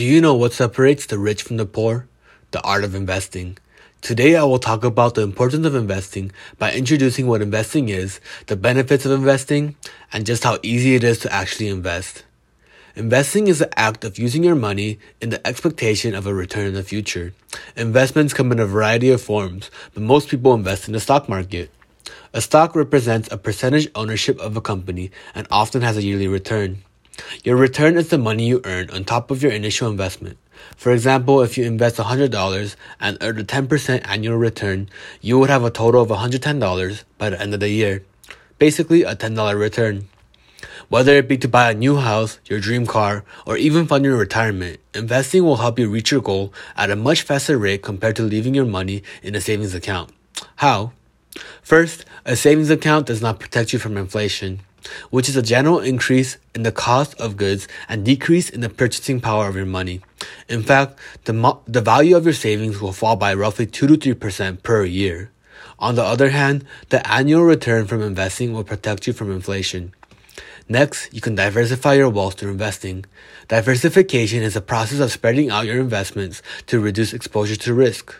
Do you know what separates the rich from the poor? The art of investing. Today I will talk about the importance of investing by introducing what investing is, the benefits of investing, and just how easy it is to actually invest. Investing is the act of using your money in the expectation of a return in the future. Investments come in a variety of forms, but most people invest in the stock market. A stock represents a percentage ownership of a company and often has a yearly return. Your return is the money you earn on top of your initial investment. For example, if you invest $100 and earn a 10% annual return, you would have a total of $110 by the end of the year. Basically, a $10 return. Whether it be to buy a new house, your dream car, or even fund your retirement, investing will help you reach your goal at a much faster rate compared to leaving your money in a savings account. How? First, a savings account does not protect you from inflation which is a general increase in the cost of goods and decrease in the purchasing power of your money. In fact, the, mo- the value of your savings will fall by roughly 2 to 3% per year. On the other hand, the annual return from investing will protect you from inflation. Next, you can diversify your wealth through investing. Diversification is a process of spreading out your investments to reduce exposure to risk.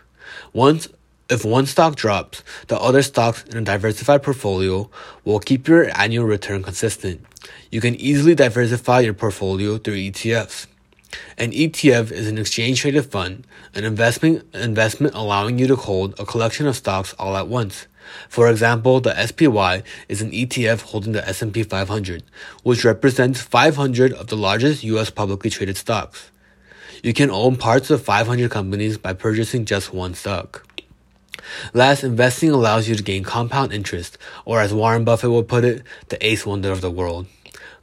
Once if one stock drops, the other stocks in a diversified portfolio will keep your annual return consistent. You can easily diversify your portfolio through ETFs. An ETF is an exchange traded fund, an investment investment allowing you to hold a collection of stocks all at once. For example, the SPY is an ETF holding the S&P 500, which represents 500 of the largest US publicly traded stocks. You can own parts of 500 companies by purchasing just one stock. Last, investing allows you to gain compound interest, or as Warren Buffett would put it, the eighth wonder of the world.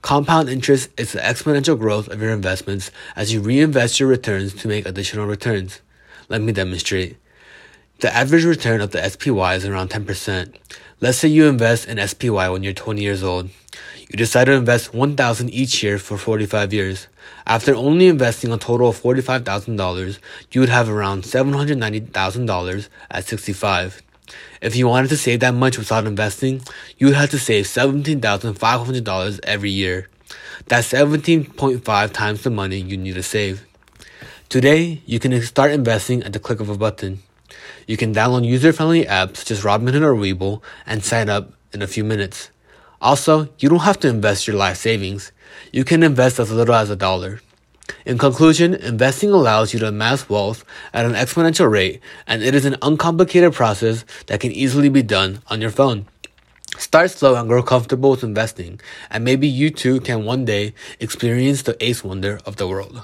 Compound interest is the exponential growth of your investments as you reinvest your returns to make additional returns. Let me demonstrate. The average return of the SPY is around 10%. Let's say you invest in SPY when you're 20 years old. You decide to invest 1000 each year for 45 years. After only investing a total of $45,000, you would have around $790,000 at 65. If you wanted to save that much without investing, you would have to save $17,500 every year. That's 17.5 times the money you need to save. Today, you can start investing at the click of a button. You can download user-friendly apps such as Robinhood or Webull and sign up in a few minutes. Also, you don't have to invest your life savings. You can invest as little as a dollar. In conclusion, investing allows you to amass wealth at an exponential rate, and it is an uncomplicated process that can easily be done on your phone. Start slow and grow comfortable with investing, and maybe you too can one day experience the eighth wonder of the world.